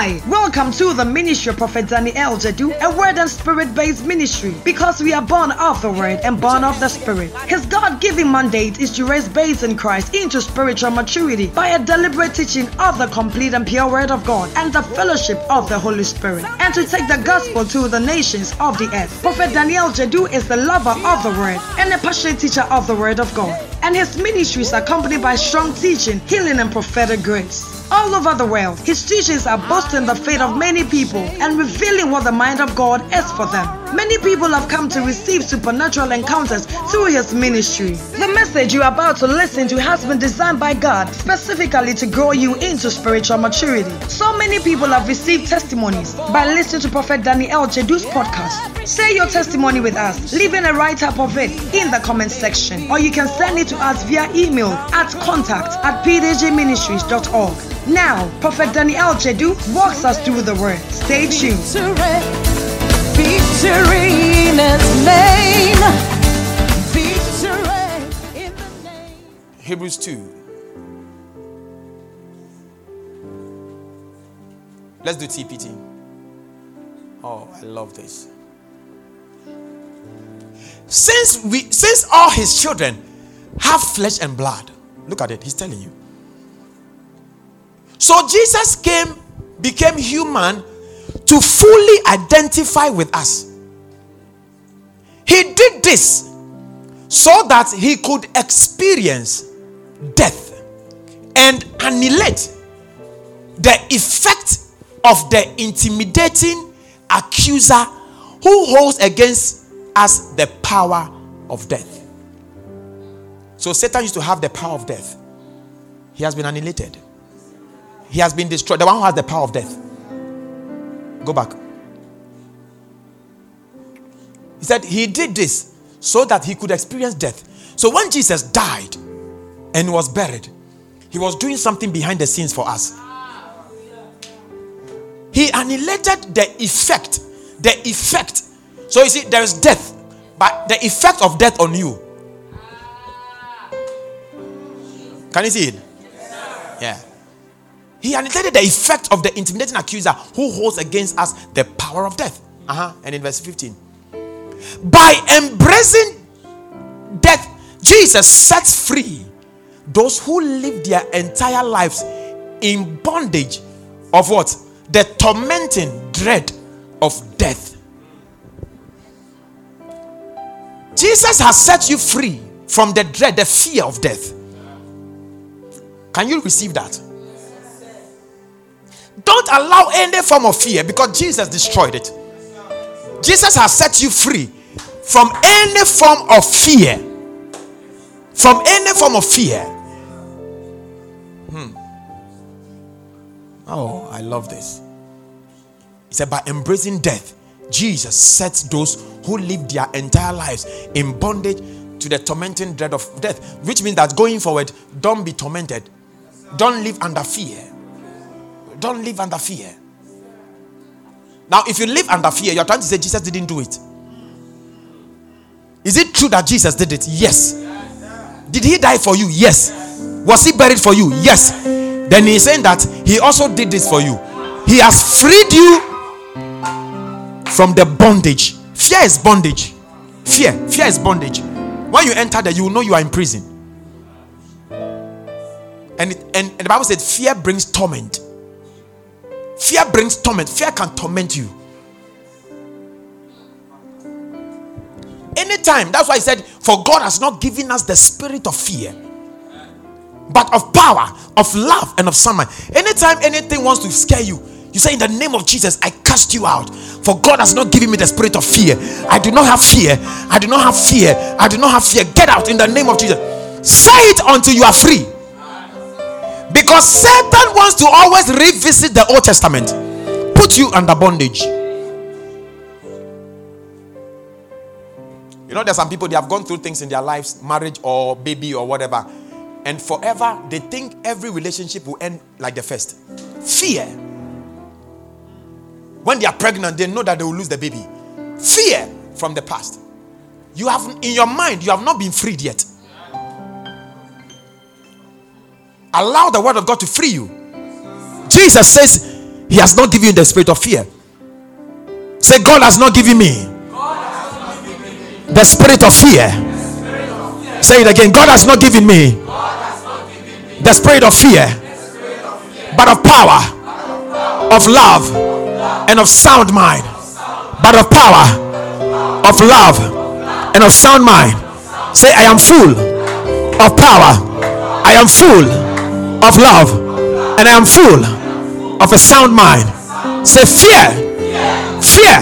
Hi, welcome to the ministry of Prophet Daniel Jadu, a word and spirit based ministry because we are born of the word and born of the spirit. His God given mandate is to raise babes in Christ into spiritual maturity by a deliberate teaching of the complete and pure word of God and the fellowship of the Holy Spirit, and to take the gospel to the nations of the earth. Prophet Daniel Jadu is the lover of the word and a passionate teacher of the word of God, and his ministry is accompanied by strong teaching, healing, and prophetic grace all over the world. His teachings are boosting the faith of many people and revealing what the mind of God is for them. Many people have come to receive supernatural encounters through his ministry. The message you are about to listen to has been designed by God specifically to grow you into spiritual maturity. So many people have received testimonies by listening to Prophet Daniel Jedu's podcast. Share your testimony with us, leaving a write up of it in the comment section, or you can send it to us via email at contact at pdgministries.org. Now, Prophet Daniel Jedu walks us through the word. Stay tuned. Victory in his name. Victory in the name. Hebrews 2. Let's do TPT. Oh, I love this. Since we since all his children have flesh and blood. Look at it, he's telling you. So Jesus came, became human to fully identify with us. He did this so that he could experience death and annihilate the effect of the intimidating accuser who holds against us the power of death. So Satan used to have the power of death. He has been annihilated. He has been destroyed. The one who has the power of death. Go back. He said he did this so that he could experience death. So when Jesus died and was buried, he was doing something behind the scenes for us. He annihilated the effect. The effect. So you see, there is death, but the effect of death on you. Can you see it? Yeah. He annihilated the effect of the intimidating accuser who holds against us the power of death. Uh-huh. And in verse 15. By embracing death, Jesus sets free those who live their entire lives in bondage of what? The tormenting dread of death. Jesus has set you free from the dread, the fear of death. Can you receive that? Don't allow any form of fear because Jesus destroyed it. Jesus has set you free from any form of fear. From any form of fear. Hmm. Oh, I love this. He said, by embracing death, Jesus sets those who live their entire lives in bondage to the tormenting dread of death, which means that going forward, don't be tormented, don't live under fear. Don't live under fear. Now, if you live under fear, you're trying to say Jesus didn't do it. Is it true that Jesus did it? Yes. Did he die for you? Yes. Was he buried for you? Yes. Then he's saying that he also did this for you. He has freed you from the bondage. Fear is bondage. Fear. Fear is bondage. When you enter there, you will know you are in prison. And, it, and, and the Bible said, fear brings torment. Fear brings torment. Fear can torment you. Anytime. That's why I said, For God has not given us the spirit of fear, but of power, of love, and of summer. Anytime anything wants to scare you, you say, In the name of Jesus, I cast you out. For God has not given me the spirit of fear. I do not have fear. I do not have fear. I do not have fear. Get out in the name of Jesus. Say it until you are free. Because Satan wants to always revisit the Old Testament, put you under bondage. You know, there's some people they have gone through things in their lives, marriage or baby or whatever, and forever they think every relationship will end like the first. Fear. When they are pregnant, they know that they will lose the baby. Fear from the past. You have in your mind, you have not been freed yet. Allow the word of God to free you. Jesus says, He has not given you the spirit of fear. Say, God has not given me the spirit of fear. Say it again. God has not given me the spirit of fear, but of power, of love, and of sound mind. But of power, of love, and of sound mind. Say, I am full of power. I am full of love, and I am full of a sound mind. Say, fear, fear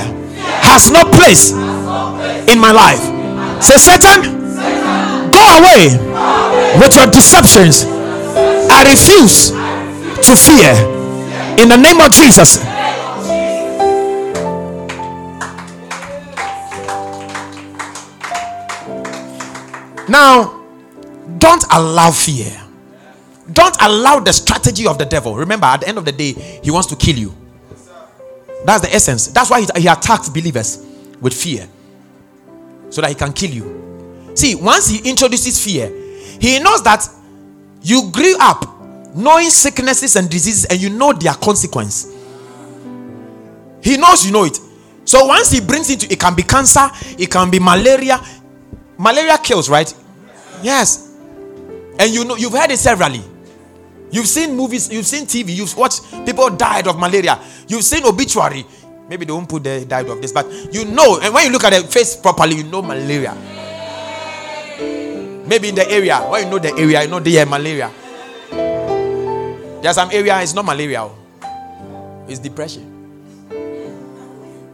has no place in my life. Say, Satan, go away with your deceptions. I refuse to fear in the name of Jesus. Now, don't allow fear. Don't allow the strategy of the devil. Remember, at the end of the day, he wants to kill you. That's the essence. That's why he, attacks believers with fear so that he can kill you. See, once he introduces fear, he knows that you grew up knowing sicknesses and diseases and you know their consequence. He knows you know it. So once he brings into it can be cancer, it can be malaria. Malaria kills, right? Yes. And you know you've heard it severally. You've seen movies, you've seen TV, you've watched people died of malaria. You've seen obituary. Maybe they won't put the died of this, but you know, and when you look at the face properly, you know malaria. Maybe in the area, when you know the area, you know the malaria. There's some area, it's not malaria, oh. it's depression.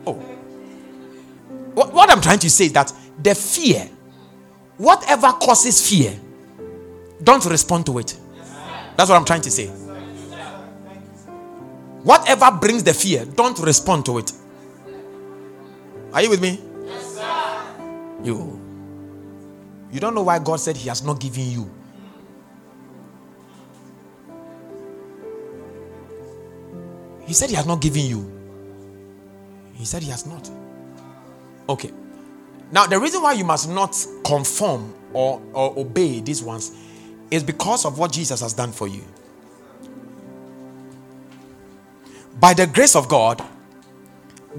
Oh. What, what I'm trying to say is that the fear, whatever causes fear, don't respond to it. That's what I'm trying to say. Whatever brings the fear, don't respond to it. Are you with me? Yes, sir. You. You don't know why God said He has not given you. He said He has not given you. He said He has not. Okay. Now, the reason why you must not conform or, or obey these ones is because of what Jesus has done for you. By the grace of God,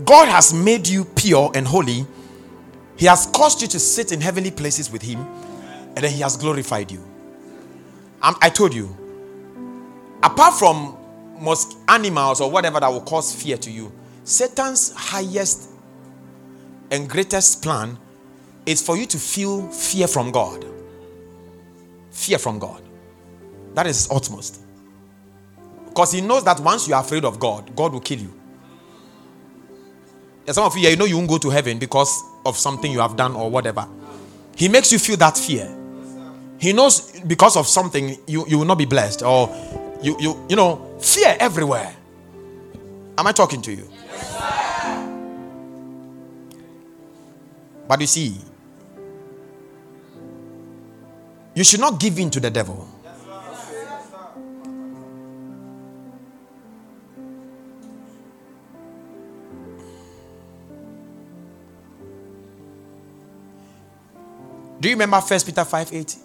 God has made you pure and holy. He has caused you to sit in heavenly places with Him, and then He has glorified you. I'm, i told you, apart from most animals or whatever that will cause fear to you, Satan's highest and greatest plan is for you to feel fear from God. Fear from God. That is utmost. Because he knows that once you are afraid of God, God will kill you. There's some of you here, you know you won't go to heaven because of something you have done or whatever. He makes you feel that fear. He knows because of something you, you will not be blessed or you you you know fear everywhere. Am I talking to you? Yes, but you see, you should not give in to the devil. Do you remember First Peter 5 8?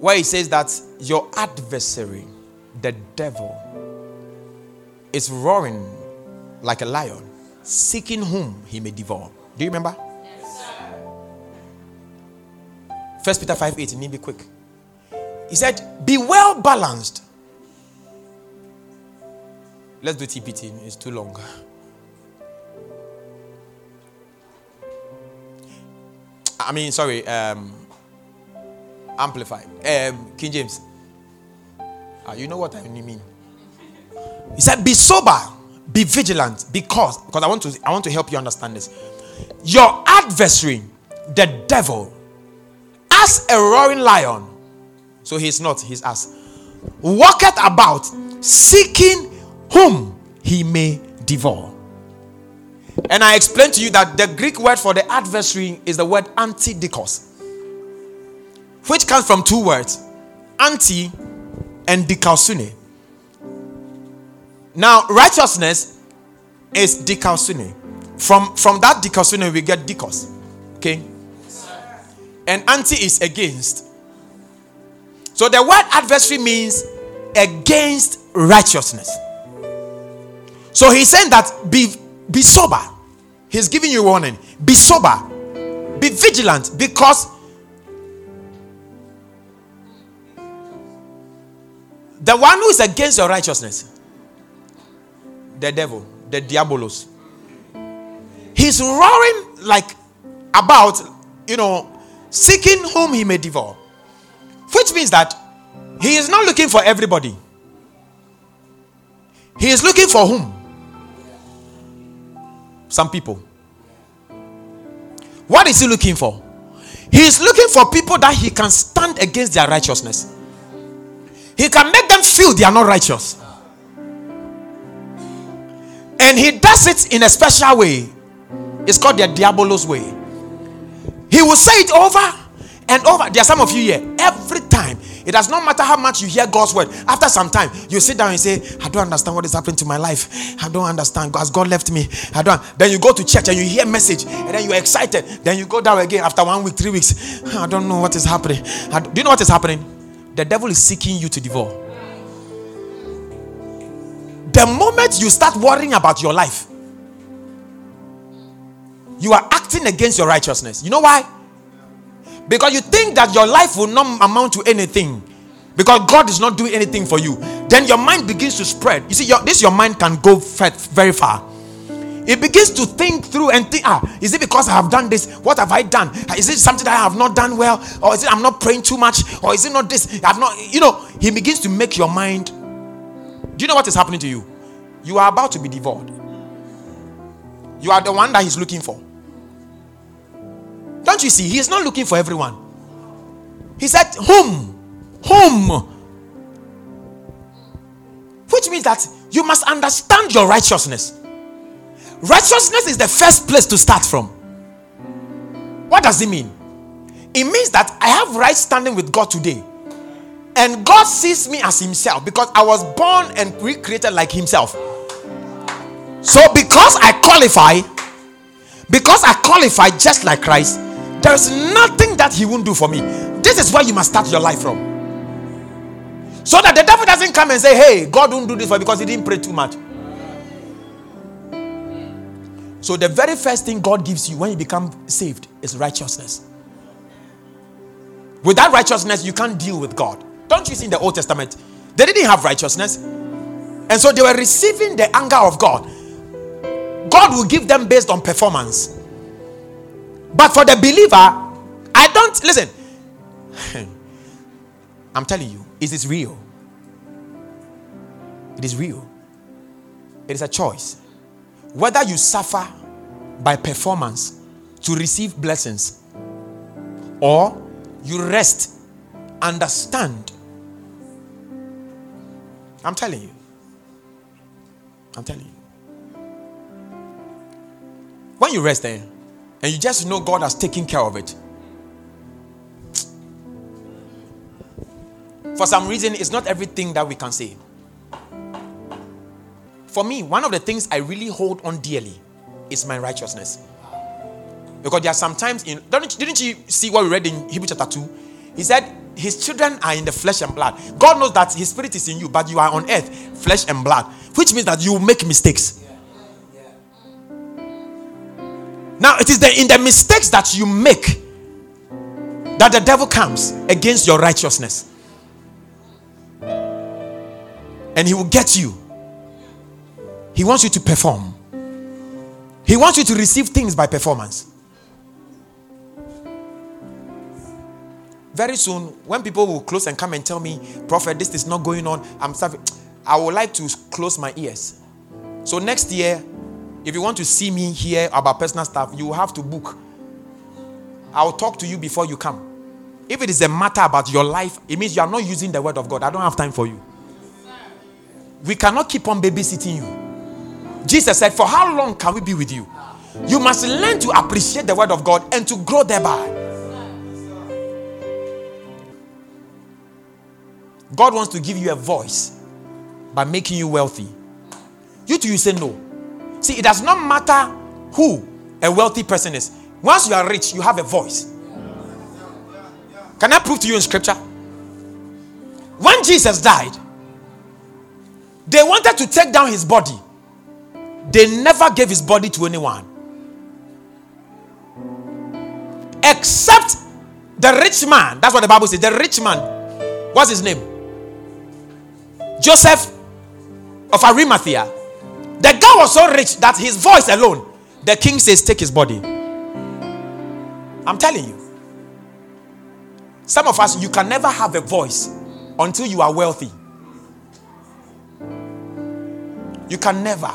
Where he says that your adversary, the devil, is roaring like a lion, seeking whom he may devour. Do you remember? First Peter 5 8, need be quick. He said, Be well balanced. Let's do TPT, it's too long. I mean, sorry, um. Um, King James. Uh, you know what I mean. He said, Be sober, be vigilant, because because I want to I want to help you understand this. Your adversary, the devil, as a roaring lion. So he's not, he's us. Walketh about, seeking whom he may devour. And I explained to you that the Greek word for the adversary is the word antidikos, which comes from two words anti and dikasune. Now, righteousness is dikasune. From, from that dikasune, we get dikos. Okay? And anti is against. So the word adversary means against righteousness. So he's saying that be be sober. He's giving you warning. Be sober. Be vigilant because the one who is against your righteousness, the devil, the diabolos, he's roaring like about, you know, seeking whom he may devour. Which means that he is not looking for everybody. He is looking for whom? Some people. What is he looking for? He is looking for people that he can stand against their righteousness. He can make them feel they are not righteous. And he does it in a special way. It's called the Diabolos way. He will say it over and over. There are some of you here. Every time it does not matter how much you hear God's word. After some time, you sit down and say, I don't understand what is happening to my life. I don't understand. Has God left me? I don't. Then you go to church and you hear message and then you're excited. Then you go down again after one week, three weeks. I don't know what is happening. do you know what is happening? The devil is seeking you to devour. The moment you start worrying about your life, you are acting against your righteousness. You know why? because you think that your life will not amount to anything because God is not doing anything for you, then your mind begins to spread. You see, your, this your mind can go very far. It begins to think through and think, ah, is it because I have done this? What have I done? Is it something that I have not done well? Or is it I'm not praying too much? Or is it not this? I've not, you know, he begins to make your mind. Do you know what is happening to you? You are about to be devoured. You are the one that he's looking for. Don't you see? He is not looking for everyone. He said, Whom? Whom? Which means that you must understand your righteousness. Righteousness is the first place to start from. What does it mean? It means that I have right standing with God today. And God sees me as Himself because I was born and recreated like Himself. So, because I qualify, because I qualify just like Christ, there's nothing that he won't do for me. This is where you must start your life from. So that the devil doesn't come and say, Hey, God won't do this for you because he didn't pray too much. So, the very first thing God gives you when you become saved is righteousness. Without righteousness, you can't deal with God. Don't you see in the Old Testament? They didn't have righteousness. And so they were receiving the anger of God. God will give them based on performance. But for the believer, I don't listen. I'm telling you, it is real. It is real. It is a choice. Whether you suffer by performance to receive blessings or you rest, understand. I'm telling you. I'm telling you. When you rest there, and you just know God has taken care of it. For some reason, it's not everything that we can say. For me, one of the things I really hold on dearly is my righteousness. Because there are sometimes in didn't you see what we read in Hebrew chapter 2? He said, His children are in the flesh and blood. God knows that His spirit is in you, but you are on earth, flesh and blood, which means that you make mistakes. Now, it is the, in the mistakes that you make that the devil comes against your righteousness. And he will get you. He wants you to perform. He wants you to receive things by performance. Very soon, when people will close and come and tell me, Prophet, this is not going on, I'm suffering, I would like to close my ears. So next year, if you want to see me here about personal stuff, you have to book. I'll talk to you before you come. If it is a matter about your life, it means you are not using the word of God. I don't have time for you. We cannot keep on babysitting you. Jesus said, For how long can we be with you? You must learn to appreciate the word of God and to grow thereby. God wants to give you a voice by making you wealthy. You too, you say no. See, it does not matter who a wealthy person is. Once you are rich, you have a voice. Can I prove to you in scripture? When Jesus died, they wanted to take down his body they never gave his body to anyone. Except the rich man. That's what the Bible says. The rich man. What's his name? Joseph of Arimathea. The guy was so rich that his voice alone, the king says, Take his body. I'm telling you. Some of us, you can never have a voice until you are wealthy. You can never.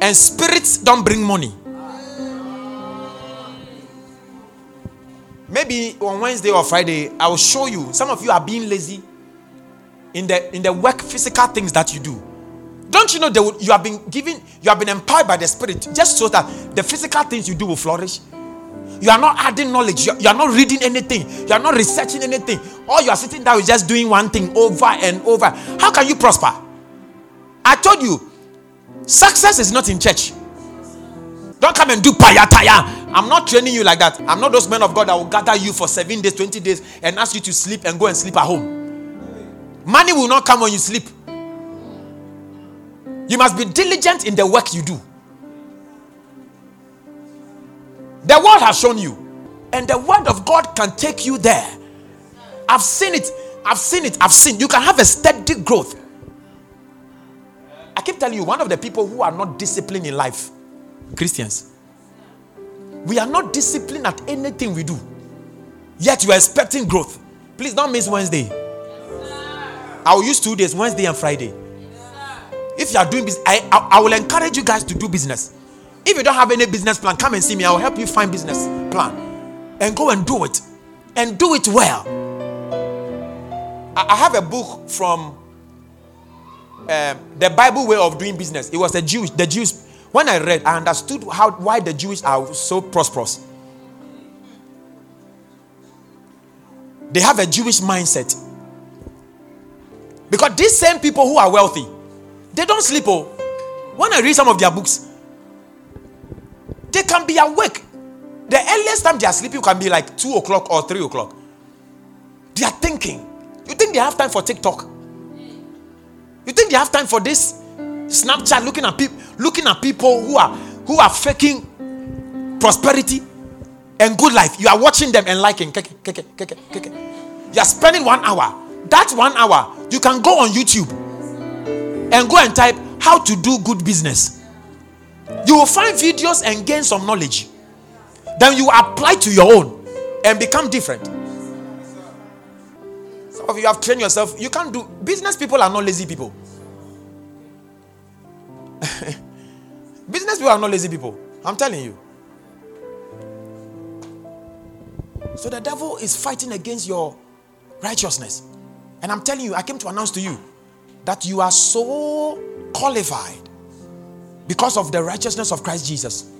And spirits don't bring money. Maybe on Wednesday or Friday, I will show you. Some of you are being lazy in the in the work physical things that you do. Don't you know that you have been given, you have been empowered by the spirit just so that the physical things you do will flourish? You are not adding knowledge, you are, you are not reading anything, you are not researching anything. All you are sitting down is just doing one thing over and over. How can you prosper? I told you, success is not in church. Don't come and do payataya. I'm not training you like that. I'm not those men of God that will gather you for seven days, 20 days, and ask you to sleep and go and sleep at home. Money will not come when you sleep. You must be diligent in the work you do. The word has shown you, and the word of God can take you there. I've seen it. I've seen it. I've seen. You can have a steady growth. I keep telling you, one of the people who are not disciplined in life, Christians. We are not disciplined at anything we do, yet you are expecting growth. Please don't miss Wednesday. I will use two days, Wednesday and Friday. If you are doing business, I, I, I will encourage you guys to do business. If you don't have any business plan, come and see me. I will help you find business plan and go and do it and do it well. I, I have a book from um, the Bible way of doing business. It was the Jewish, the Jews. When I read, I understood how why the Jews are so prosperous. They have a Jewish mindset. Because these same people who are wealthy, they don't sleep. Oh, when I read some of their books, they can be awake. The earliest time they are sleeping can be like two o'clock or three o'clock. They are thinking. You think they have time for TikTok? You think they have time for this Snapchat looking at people looking at people who are who are faking prosperity and good life. You are watching them and liking. You are spending one hour. That one hour, you can go on YouTube and go and type how to do good business. You will find videos and gain some knowledge. Then you apply to your own and become different. Some of you have trained yourself. You can't do business. People are not lazy people. business people are not lazy people. I'm telling you. So the devil is fighting against your righteousness. And I'm telling you, I came to announce to you that you are so qualified because of the righteousness of Christ Jesus.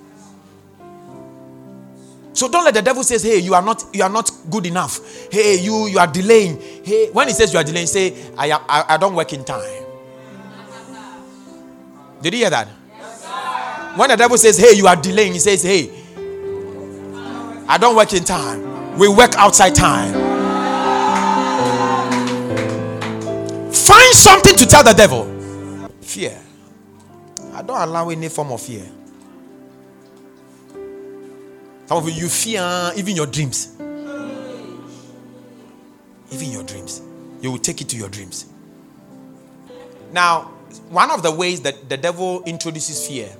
So don't let the devil say, "Hey, you are not you are not good enough. Hey, you you are delaying. Hey, when he says you are delaying, say, "I I, I don't work in time." Did you hear that? when the devil says, "Hey, you are delaying," he says, "Hey, I don't work in time. We work outside time." Find something to tell the devil. Fear. I don't allow any form of fear. Some of you, you fear even your dreams. Even your dreams. You will take it to your dreams. Now, one of the ways that the devil introduces fear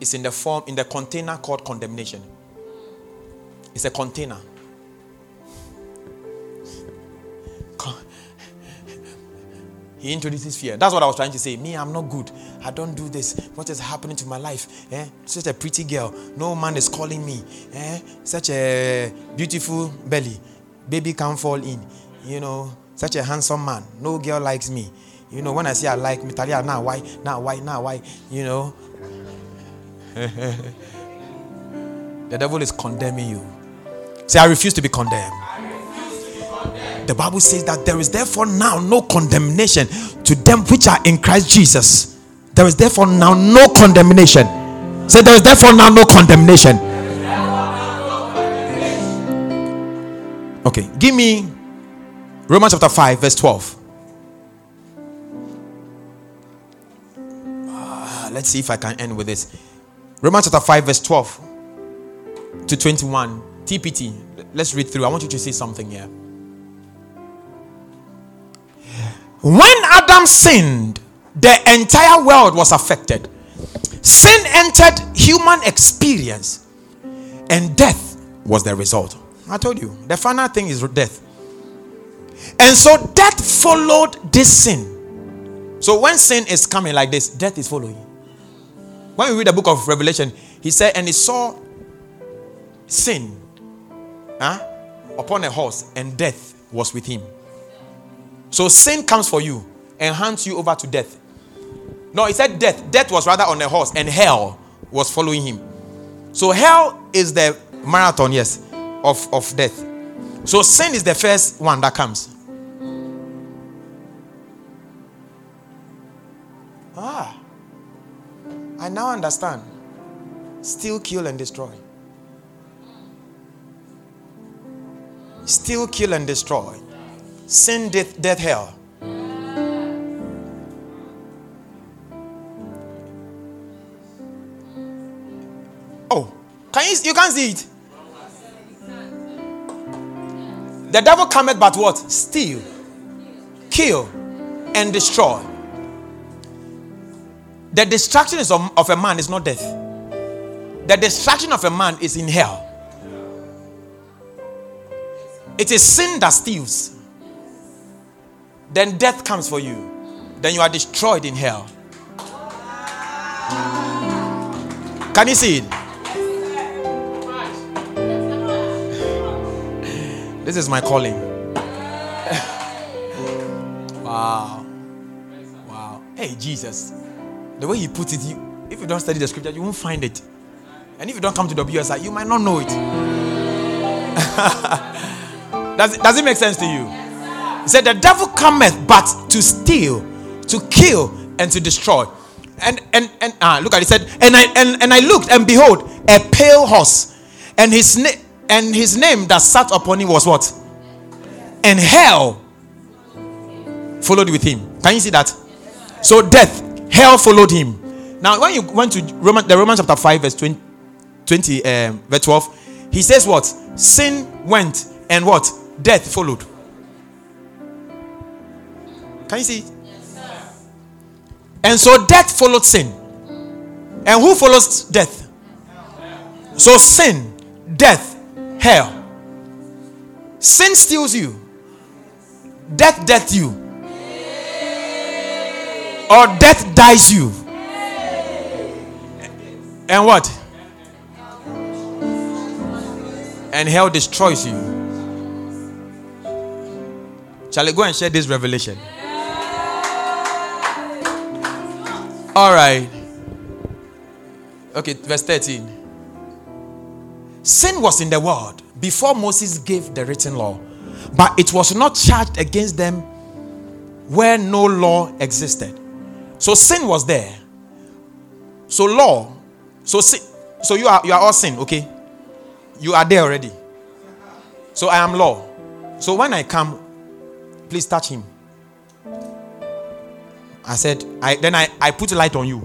is in the form, in the container called condemnation. It's a container. He introduces fear. That's what I was trying to say. Me, I'm not good. I don't do this. What is happening to my life? Eh? Such a pretty girl. No man is calling me. Eh? Such a beautiful belly. Baby can't fall in. You know, such a handsome man. No girl likes me. You know, when I say I like me, Talia, now why? Now why? Now why? You know. the devil is condemning you. Say, I refuse to be condemned. The Bible says that there is therefore now no condemnation to them which are in Christ Jesus. There is therefore now no condemnation. Say, there is therefore now no condemnation. Okay, give me Romans chapter 5, verse 12. Ah, Let's see if I can end with this. Romans chapter 5, verse 12 to 21. TPT. Let's read through. I want you to see something here. When Adam sinned, the entire world was affected. Sin entered human experience, and death was the result. I told you, the final thing is death. And so death followed this sin. So when sin is coming like this, death is following. When we read the book of Revelation, he said, and he saw sin huh, upon a horse, and death was with him. So sin comes for you and hands you over to death. No, he said death. Death was rather on a horse, and hell was following him. So hell is the marathon, yes, of, of death. So sin is the first one that comes. Ah, I now understand. Still kill, and destroy. Still kill, and destroy. Sin, death, death, hell. Oh, can you you can't see it? The devil cometh but what? Steal, kill, and destroy. The destruction is of, of a man is not death. The destruction of a man is in hell. It is sin that steals. Then death comes for you. Then you are destroyed in hell. Can you see it? This is my calling. wow. Wow. Hey, Jesus. The way he put it, you, if you don't study the scripture, you won't find it. And if you don't come to WSI, you might not know it. Does, does it make sense to you? Said, The devil cometh but to steal, to kill, and to destroy. And and and ah, look at it. Said, and I and, and I looked, and behold, a pale horse, and his name and his name that sat upon him was what? And hell followed with him. Can you see that? So death, hell followed him. Now, when you went to Roman, the Romans chapter 5, verse 20, 20 um, verse 12, he says what? Sin went and what? death followed. Can you see? Yes, and so death followed sin. And who follows death? So sin, death, hell. Sin steals you. Death death you. Or death dies you. And what? And hell destroys you. Shall I go and share this revelation? All right. Okay, verse 13. Sin was in the world before Moses gave the written law, but it was not charged against them where no law existed. So sin was there. So law, so sin, so you are you are all sin, okay? You are there already. So I am law. So when I come, Please touch him. I said, I then I, I put light on you.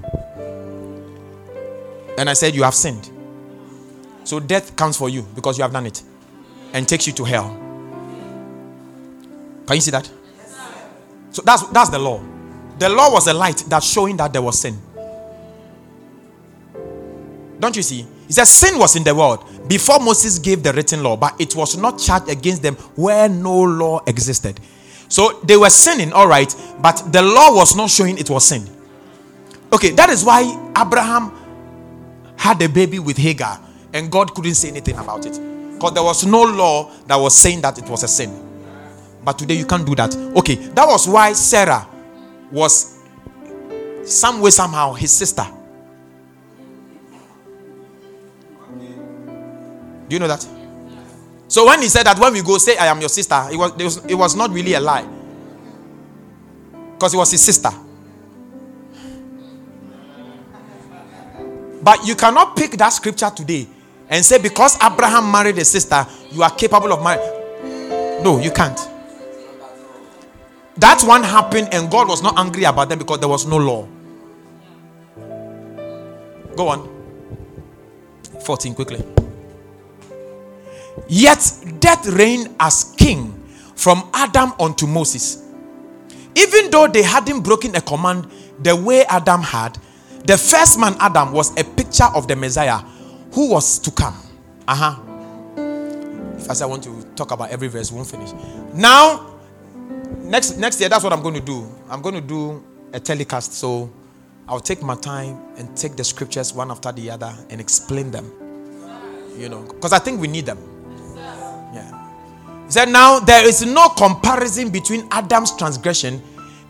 And I said, You have sinned. So death comes for you because you have done it and takes you to hell. Can you see that? So that's that's the law. The law was a light that's showing that there was sin. Don't you see? He says sin was in the world before Moses gave the written law, but it was not charged against them where no law existed. So they were sinning, all right, but the law was not showing it was sin. Okay, that is why Abraham had a baby with Hagar and God couldn't say anything about it because there was no law that was saying that it was a sin. But today you can't do that. Okay, that was why Sarah was some way, somehow his sister. Do you know that? So when he said that when we go, say I am your sister, it was it was, it was not really a lie. Because it was his sister. But you cannot pick that scripture today and say because Abraham married a sister, you are capable of marrying. No, you can't. That one happened and God was not angry about them because there was no law. Go on. 14 quickly. Yet death reigned as king from Adam unto Moses. Even though they hadn't broken a command the way Adam had, the first man, Adam, was a picture of the Messiah who was to come. Uh huh. If I say I want to talk about every verse, we won't finish. Now, next next year, that's what I'm going to do. I'm going to do a telecast. So I'll take my time and take the scriptures one after the other and explain them. You know, because I think we need them. He said, Now there is no comparison between Adam's transgression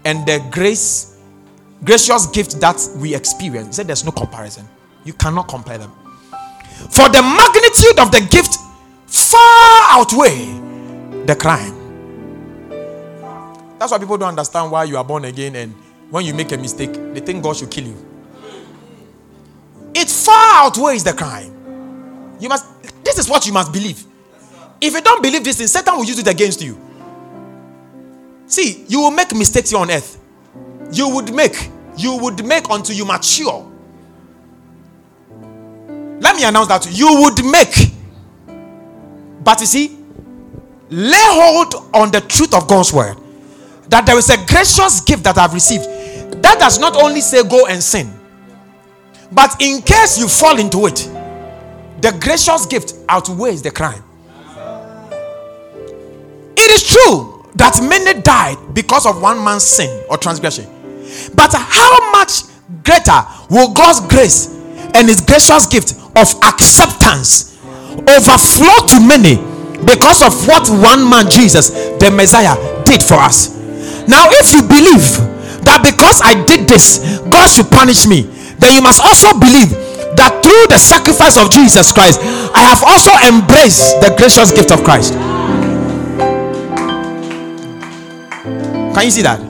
and the grace, gracious gift that we experience. He said, There's no comparison. You cannot compare them. For the magnitude of the gift far outweigh the crime. That's why people don't understand why you are born again and when you make a mistake, they think God should kill you. It far outweighs the crime. You must this is what you must believe. If you don't believe this thing, Satan will use it against you. See, you will make mistakes here on earth. You would make, you would make until you mature. Let me announce that you would make. But you see, lay hold on the truth of God's word that there is a gracious gift that I've received. That does not only say go and sin, but in case you fall into it, the gracious gift outweighs the crime. Is true that many died because of one man's sin or transgression, but how much greater will God's grace and His gracious gift of acceptance overflow to many because of what one man, Jesus, the Messiah, did for us? Now, if you believe that because I did this, God should punish me, then you must also believe that through the sacrifice of Jesus Christ, I have also embraced the gracious gift of Christ. Can you see that?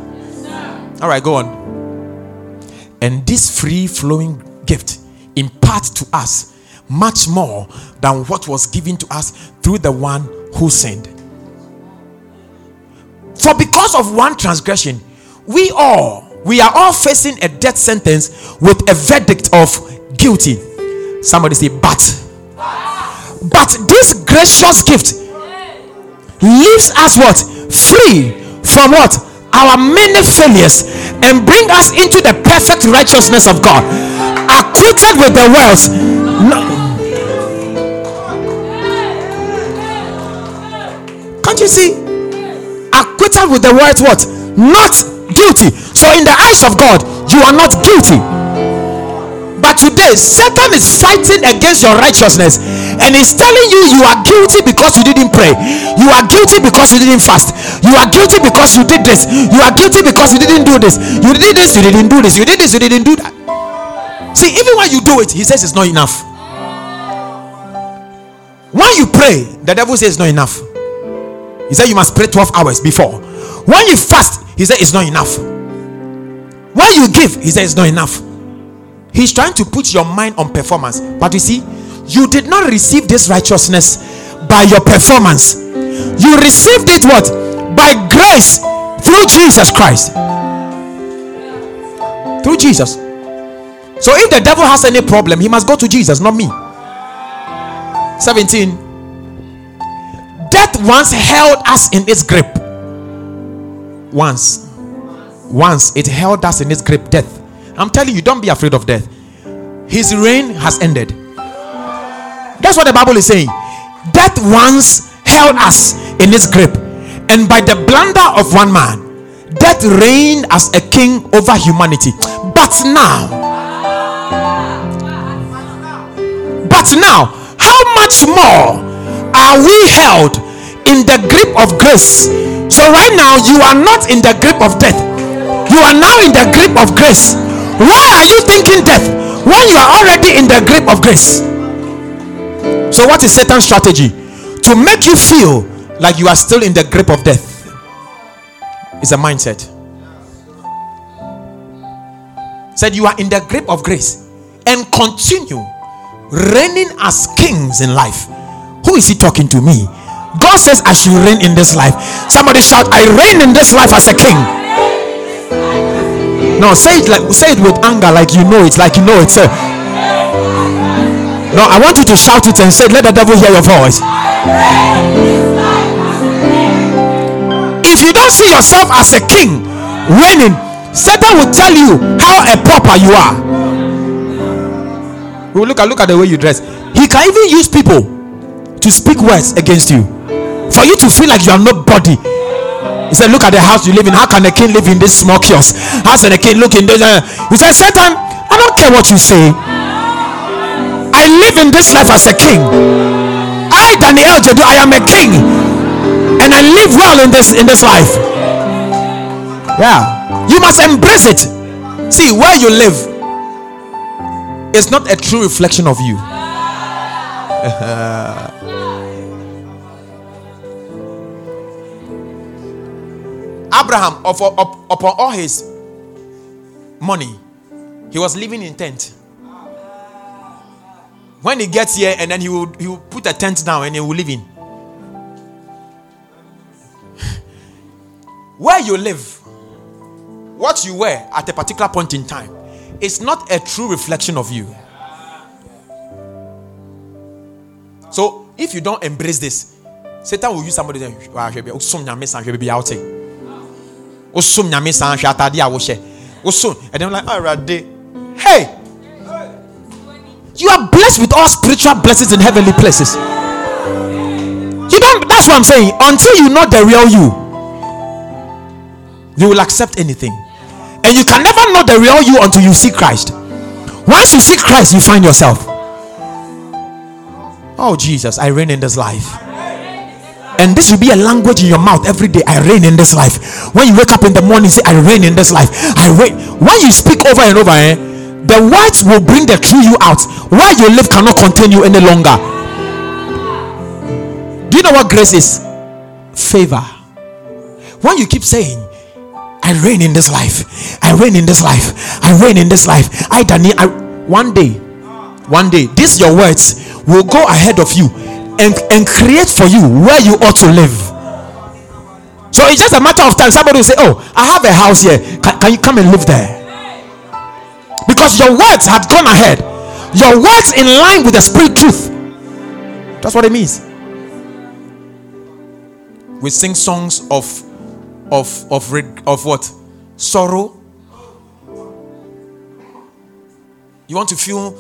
All right, go on. And this free flowing gift imparts to us much more than what was given to us through the one who sinned. For because of one transgression, we all we are all facing a death sentence with a verdict of guilty. Somebody say, but but this gracious gift leaves us what free from what our many failures and bring us into the perfect righteousness of God, acquitted with the words. No. Can't you see? Acquitted with the words what? Not guilty. So in the eyes of God, you are not guilty. But today, Satan is fighting against your righteousness and he's telling you you are guilty because you didn't pray. You are guilty because you didn't fast. You are guilty because you did this. You are guilty because you didn't do this. You did this, you didn't do this. You did this, you didn't do that. See, even when you do it, he says it's not enough. When you pray, the devil says it's not enough. He said you must pray 12 hours before. When you fast, he said it's not enough. When you give, he said it's not enough. He's trying to put your mind on performance. But you see, you did not receive this righteousness by your performance. You received it what? By grace through Jesus Christ. Through Jesus. So if the devil has any problem, he must go to Jesus, not me. 17. Death once held us in its grip. Once. Once it held us in its grip. Death. I'm telling you, don't be afraid of death. His reign has ended. That's what the Bible is saying. Death once held us in its grip, and by the blunder of one man, death reigned as a king over humanity. But now, but now, how much more are we held in the grip of grace? So, right now, you are not in the grip of death, you are now in the grip of grace. Why are you thinking death when you are already in the grip of grace? So, what is Satan's strategy? To make you feel like you are still in the grip of death. It's a mindset. Said you are in the grip of grace and continue reigning as kings in life. Who is he talking to me? God says, I should reign in this life. Somebody shout, I reign in this life as a king. No, say it like say it with anger, like you know it, like you know it. a No, I want you to shout it and say, Let the devil hear your voice. If you don't see yourself as a king reigning, Satan will tell you how a pauper you are. Well, look at look at the way you dress. He can even use people to speak words against you for you to feel like you are nobody. He said, Look at the house you live in. How can a king live in this small kiosk? How can a king look in this? He said, Satan, I don't care what you say. I live in this life as a king. I, Daniel Gyedu, I am a king. And I live well in this in this life. Yeah. You must embrace it. See, where you live is not a true reflection of you. Abraham, of, of, upon all his money, he was living in tent. When he gets here, and then he will he will put a tent down and he will live in. Where you live, what you wear at a particular point in time, is not a true reflection of you. So if you don't embrace this, Satan will use somebody wosom nyame san, hwɛ a wote." Wosom nyame san, hwɛ atade a wohyɛ. And then like, already. Hey! You are blessed with all spiritual blessings in heavenly places. You don't, that's what I'm saying. Until you know the real you, you will accept anything. And you can never know the real you until you see Christ. Once you see Christ, you find yourself. Oh, Jesus, I reign in this life. And this will be a language in your mouth every day. I reign in this life. When you wake up in the morning, say, I reign in this life. I reign. When you speak over and over, eh, the words will bring the true you out. Why you live cannot contain you any longer. Do you know what grace is? Favor. When you keep saying, I reign in this life, I reign in this life, I reign in this life. I Daniel, I, one day, one day, these your words will go ahead of you and, and create for you where you ought to live. So it's just a matter of time. Somebody will say, Oh, I have a house here. Can, can you come and live there? Because your words had gone ahead. Your words in line with the spirit truth. That's what it means. We sing songs of of of of what? Sorrow. You want to feel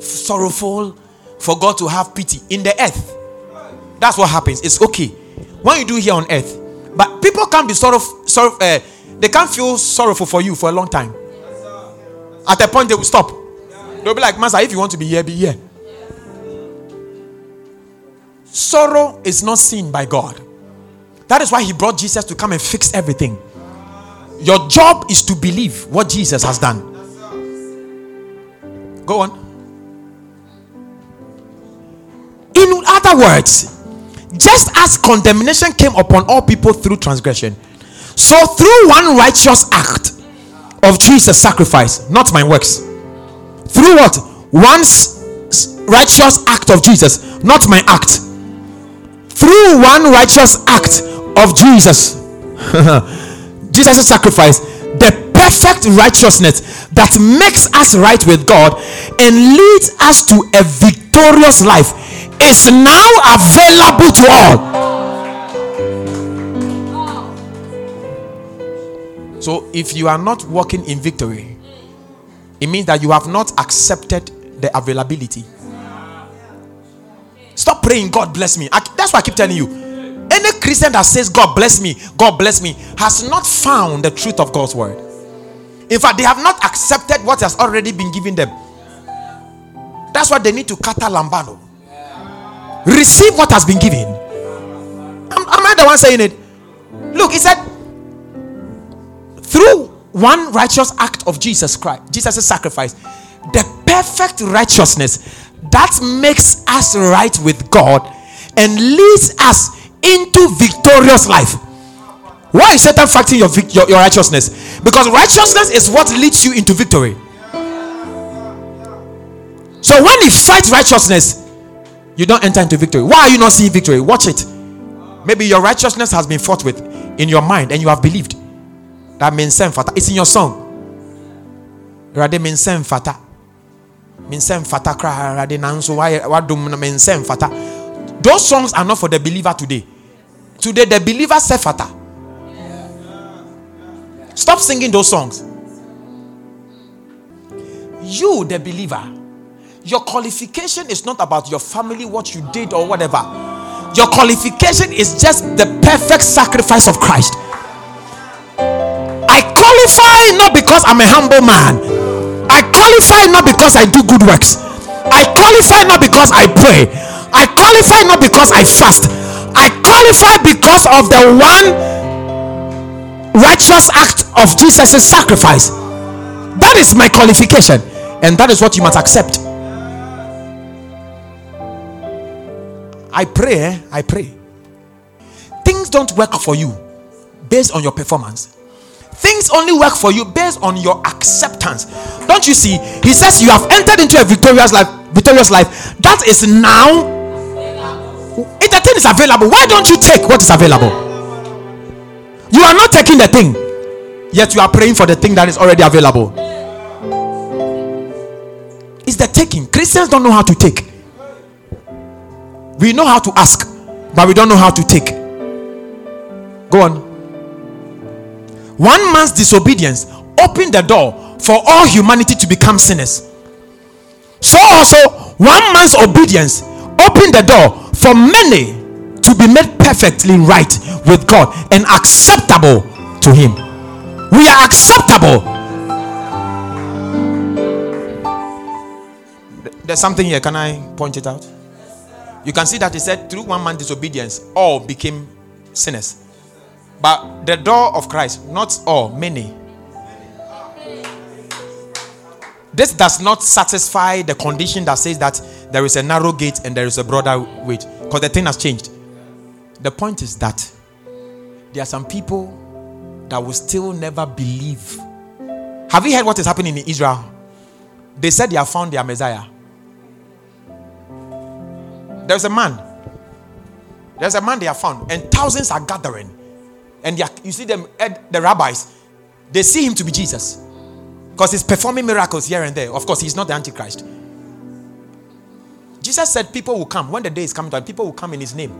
sorrowful for God to have pity in the earth. That's what happens. It's okay when you do here on earth, but people can't be sorrow. Sorrow. Uh, they can't feel sorrowful for you for a long time. At a point, they will stop. They'll be like, Master, if you want to be here, be here. Sorrow is not seen by God. That is why He brought Jesus to come and fix everything. Your job is to believe what Jesus has done. Go on. Other words, just as condemnation came upon all people through transgression, so through one righteous act of Jesus' sacrifice, not my works, through what? One righteous act of Jesus, not my act. Through one righteous act of Jesus, Jesus' sacrifice, the perfect righteousness that makes us right with God and leads us to a victorious life is now available to all. So, if you are not walking in victory, it means that you have not accepted the availability. Stop praying, God bless me. I- that's why I keep telling you. Any Christian that says, God bless me, God bless me, has not found the truth of God's word. In fact, they have not accepted what has already been given them. That's why they need to kata lambano. Receive what has been given. Am, am I the one saying it? Look, he said, through one righteous act of Jesus Christ, Jesus' sacrifice, the perfect righteousness that makes us right with God and leads us into victorious life. Why is Satan fighting your, your, your righteousness? Because righteousness is what leads you into victory. So when you fight righteousness, you don't enter into victory. Why are you not seeing victory? Watch it. Maybe your righteousness has been fought with in your mind and you have believed. That means fata. It's in your song. Rather means fata. mensɛ fata koraa awurade nanso wadom na mensɛ mfata those songs are not for the believer today today the believer say fata stop singing those songs. You the believer your qualification is not about your family what you did or whatever. Your qualification is just the perfect sacrifice of christ. I qualify not because i'm a humble man. I qualify not because i do good works. I qualify not because i pray. I qualify not because i fast. I qualify because of the one righteous act of jesus' sacrifice that is my qualification and that is what you must accept I pray, eh? I pray. Things don't work for you based on your performance. Things only work for you based on your acceptance. Don't you see? He says you have entered into a victorious life, victorious life. That is now. The thing is available, why don't you take what is available? You are not taking the thing, yet you are praying for the thing that is already available. It's the taking. Christians don't know how to take. We know how to ask, but we don't know how to take. Go on. One man's disobedience opened the door for all humanity to become sinners. So also, one man's obedience opened the door for many to be made perfectly right with God and acceptable to Him. We are acceptable. There's something here. Can I point it out? You can see that he said, through one man's disobedience, all became sinners. But the door of Christ, not all, many. This does not satisfy the condition that says that there is a narrow gate and there is a broader way. Because the thing has changed. The point is that there are some people that will still never believe. Have you heard what is happening in Israel? They said they have found their Messiah. There's a man. There's a man they have found, and thousands are gathering. And are, you see them, eh, the rabbis, they see him to be Jesus because he's performing miracles here and there. Of course, he's not the Antichrist. Jesus said, People will come when the day is coming, people will come in his name.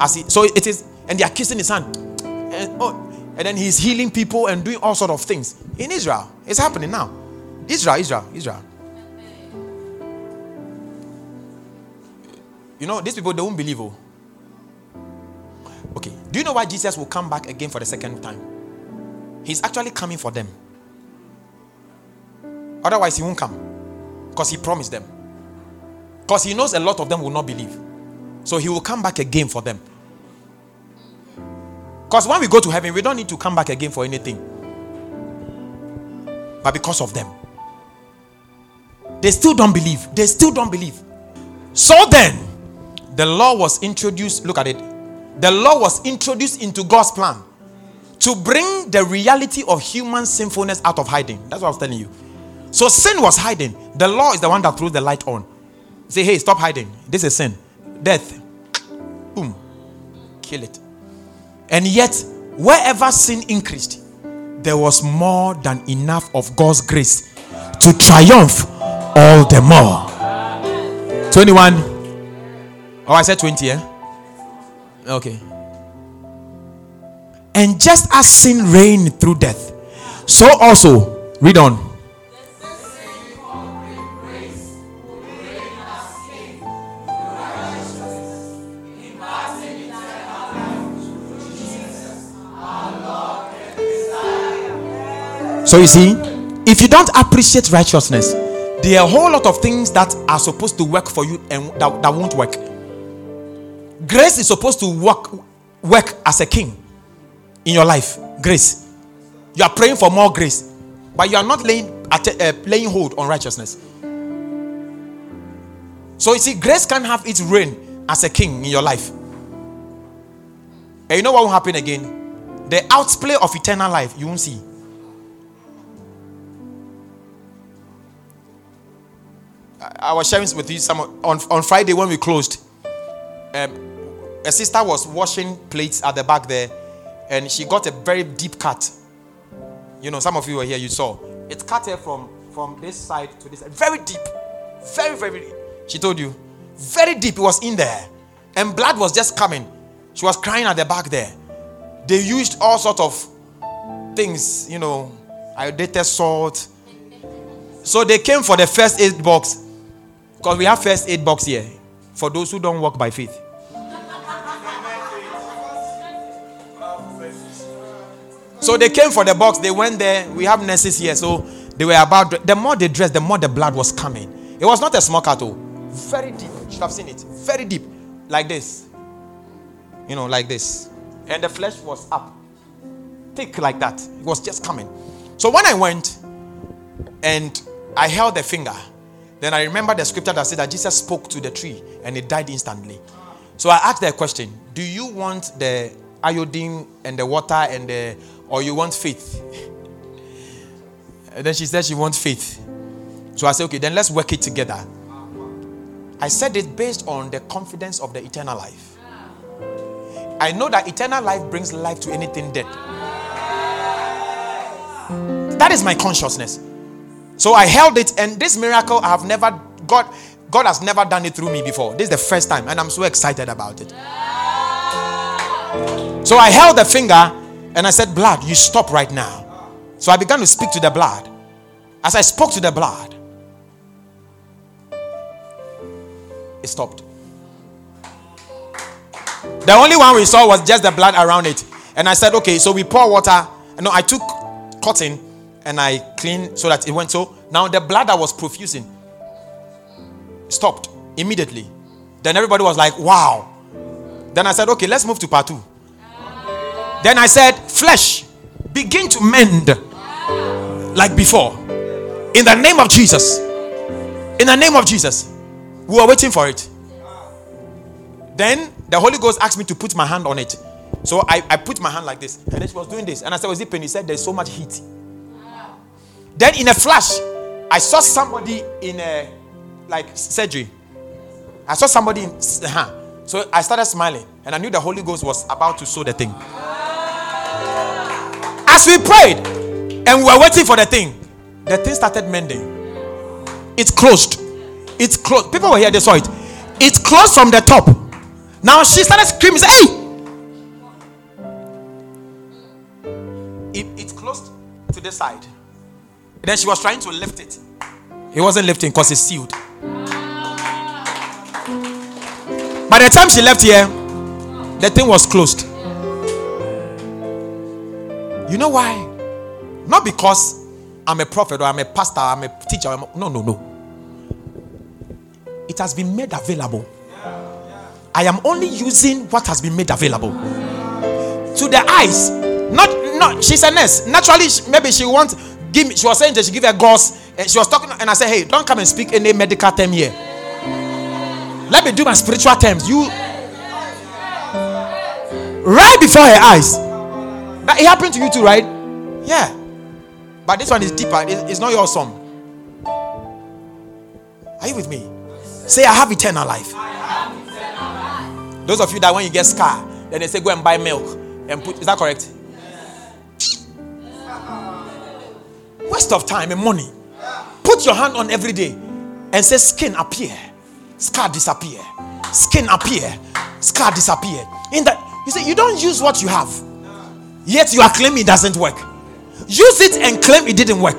As he, so it is, and they are kissing his hand. And, oh, and then he's healing people and doing all sort of things in Israel. It's happening now. Israel, Israel, Israel. You know, these people they won't believe. Oh. Okay. Do you know why Jesus will come back again for the second time? He's actually coming for them. Otherwise, he won't come. Because he promised them. Because he knows a lot of them will not believe. So he will come back again for them. Because when we go to heaven, we don't need to come back again for anything. But because of them. They still don't believe. They still don't believe. So then, the law was introduced. Look at it. The law was introduced into God's plan to bring the reality of human sinfulness out of hiding. That's what I was telling you. So sin was hiding. The law is the one that throws the light on. Say, hey, stop hiding. This is sin. Death. Boom. Kill it. And yet, wherever sin increased, there was more than enough of God's grace to triumph all the more. 21. Oh, I said 20, eh? Okay. And just as sin reigned through death, so also, read on. So you see, if you don't appreciate righteousness, there are a whole lot of things that are supposed to work for you and that, that won't work. Grace is supposed to work work as a king in your life. Grace. You are praying for more grace, but you are not laying uh, laying hold on righteousness. So you see, grace can have its reign as a king in your life. And you know what will happen again? The outplay of eternal life you won't see. I was sharing with you some on, on Friday when we closed. Um, a sister was washing plates at the back there, and she got a very deep cut. You know, some of you were here, you saw. It cut her from from this side to this side, very deep. Very, very. She told you. Very deep. It was in there. And blood was just coming. She was crying at the back there. They used all sort of things, you know, iodinated salt. So they came for the first aid box. Because we have first aid box here. For those who don't walk by faith. So they came for the box. They went there. We have nurses here. So they were about. The more they dressed, the more the blood was coming. It was not a small cattle. Oh. Very deep. You should have seen it. Very deep. Like this. You know, like this. And the flesh was up. Thick like that. It was just coming. So when I went and I held the finger, then I remember the scripture that said that Jesus spoke to the tree and it died instantly. So I asked the question Do you want the iodine and the water and the, or you want faith? And then she said she wants faith. So I said, okay, then let's work it together. I said it based on the confidence of the eternal life. I know that eternal life brings life to anything dead. That is my consciousness. So I held it, and this miracle I have never God God has never done it through me before. This is the first time, and I'm so excited about it. So I held the finger and I said, Blood, you stop right now. So I began to speak to the blood. As I spoke to the blood, it stopped. The only one we saw was just the blood around it. And I said, okay, so we pour water. No, I took cotton and I cleaned so that it went so. Now the blood that was profusing stopped immediately. Then everybody was like, wow. Then I said, okay, let's move to part two. Then I said, flesh, begin to mend like before. In the name of Jesus. In the name of Jesus. We were waiting for it. Then the Holy Ghost asked me to put my hand on it. So I, I put my hand like this. And then she was doing this. And I said, Was it pain? He said, There's so much heat. Then in a flash, I saw somebody in a like surgery. I saw somebody in uh, so I started smiling and I knew the Holy Ghost was about to sow the thing. As we prayed and we were waiting for the thing, the thing started mending. It's closed. It's closed. People were here, they saw it. It's closed from the top. Now she started screaming, Hey! It, it's closed to the side. Then she was trying to lift it. He wasn't lifting because it's sealed. By the time she left here, the thing was closed. You know why? Not because I'm a prophet or I'm a pastor, I'm a teacher. I'm a, no, no, no. It has been made available. I am only using what has been made available to the eyes. Not, not. She's a nurse. Naturally, maybe she wants. Give me. She was saying that she give her gauze, eh, and she was talking. And I said, "Hey, don't come and speak any medical term here. Let me do my spiritual terms. You right before her eyes. It happened to you too, right? Yeah. But this one is deeper. It's not your song. Are you with me? Say, I have eternal life. Those of you that when you get scar, then they say go and buy milk and put. Is that correct? Waste of time and money. Put your hand on every day and say skin appear, scar disappear, skin appear, scar disappear. In that you say you don't use what you have, yet you are claiming it doesn't work. Use it and claim it didn't work.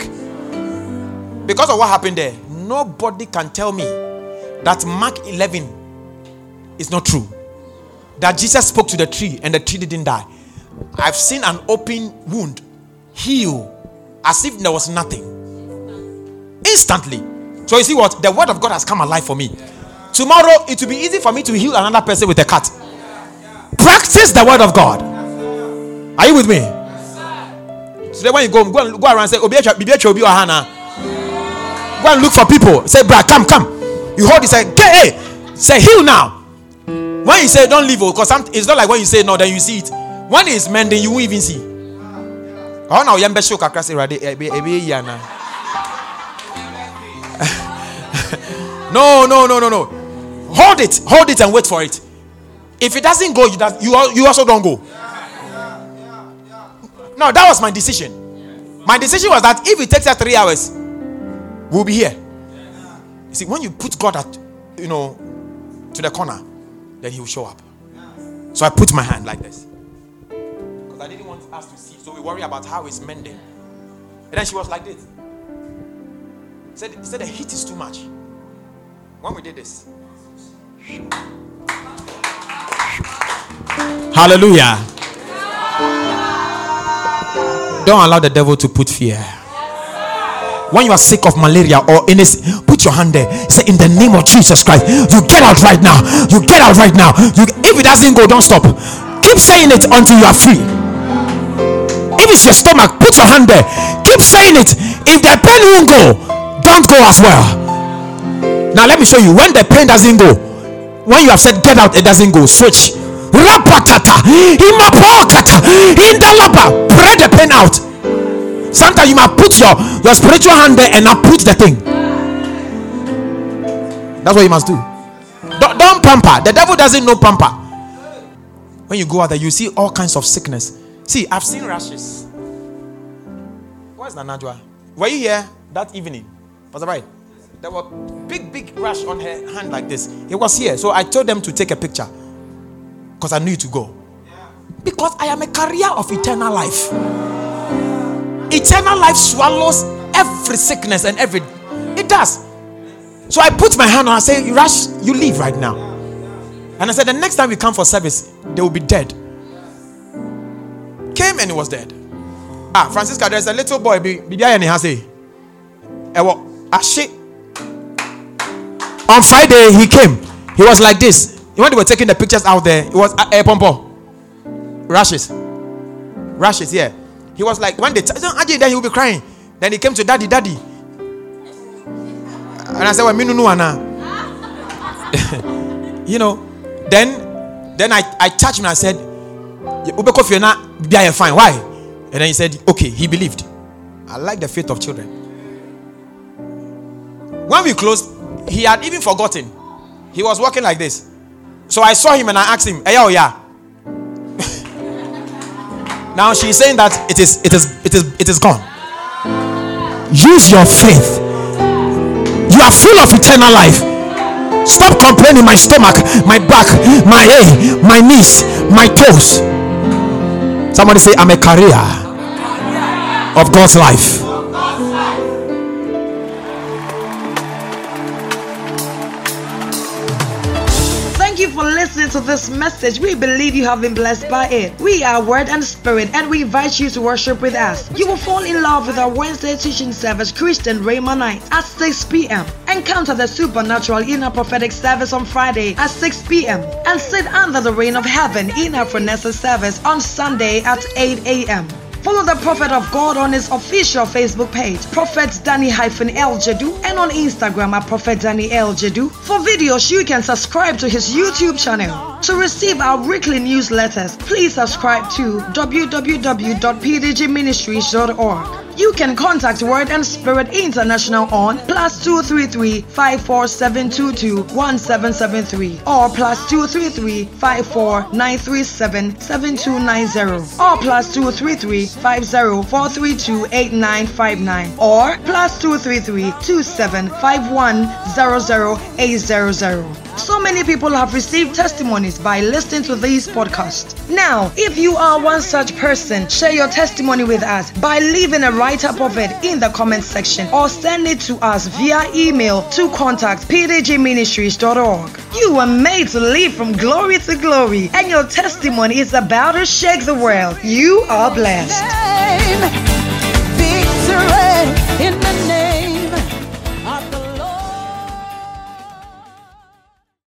Because of what happened there, nobody can tell me that Mark 11 is not true that Jesus spoke to the tree and the tree didn't die. I've seen an open wound heal as if there was nothing instantly. So, you see what? The word of God has come alive for me. Tomorrow, it will be easy for me to heal another person with a cut. Practice the word of God. Are you with me? Today, when you go, go, go around and say, Go and look for people. Say, Brad, come, come. You hold it, say, Hey, say, heal now. When you say don't leave, because oh, it's not like when you say no, then you see it. When it's mending, you won't even see. Oh now yambe show kakra say rade ebe eh, ebe eh, yana. No, no, no, no, no. Hold it, hold it, and wait for it. If it doesn't go, you you, you also don't go. No, that was my decision. My decision was that if it takes us three hours, we'll be here. You see, when you put God at, you know, to the corner, then He will show up. So I put my hand like this because I didn't want us to see. So we worry about how it's mending. And then she was like this. Said, said the heat is too much. When we did this. Hallelujah. Don't allow the devil to put fear. When you are sick of malaria or illness, put your hand there. Say, In the name of Jesus Christ, you get out right now. You get out right now. You, if it doesn't go, don't stop. Keep saying it until you are free. If your stomach, put your hand there. Keep saying it. If the pain won't go, don't go as well. Now, let me show you. When the pain doesn't go, when you have said get out, it doesn't go. Switch. Rapatata. Imapokata. Indalaba. Pray the pain out. Sometimes you might put your, your spiritual hand there and uproot the thing. That's what you must do. Don't, don't pamper. The devil doesn't know pamper. When you go out there, you see all kinds of sickness. See, I've seen rashes. Where's Nanajwa? Were you here that evening? Was that right? There were big, big rash on her hand like this. It was here. So I told them to take a picture. Because I knew to go. Because I am a carrier of eternal life. Eternal life swallows every sickness and every it does. So I put my hand on I say, Rush, you leave right now. And I said, the next time we come for service, they will be dead. Came and he was dead. Ah, Francisca, there's a little boy. Bibi he has a. On Friday, he came. He was like this. When they were taking the pictures out there, it was ah, eh, a pompo. Rashes. Rashes, yeah. He was like, when they t- then he will be crying. Then he came to daddy, daddy. And I said, well, me no You know, then then I, I touched him and I said, be fine. Why? And then he said, okay, he believed. I like the faith of children. When we closed, he had even forgotten. He was walking like this. So I saw him and I asked him, Hey, oh, yeah. now she's saying that it is, it is, it is, it is gone. Use your faith. You are full of eternal life. Stop complaining my stomach, my back, my hey, my knees, my toes. Somebody say, I'm a carrier of God's life. Listening to this message, we believe you have been blessed by it. We are Word and Spirit, and we invite you to worship with us. You will fall in love with our Wednesday teaching service, Christian Rhema Night, at 6 p.m. Encounter the supernatural inner prophetic service on Friday at 6 p.m. and sit under the rain of heaven in our Phronesa service on Sunday at 8 a.m. Follow the Prophet of God on his official Facebook page, Prophet Daniel Gyedu, and on Instagram at Prophet Daniel Gyedu. For videos, you can subscribe to his YouTube channel. To receive our weekly newsletters, please subscribe to www.pdgministries.org. You can contact Word and Spirit International on plus 233 54722 1773 or plus 233 54937 7290 or plus 233 50 8959 or plus 233 2751 00800. So many people have received testimonies by listening to these podcasts. Now, if you are one such person, share your testimony with us by leaving a write up of it in the comment section or send it to us via email to contact pdgministries.org. You were made to live from glory to glory, and your testimony is about to shake the world. You are blessed.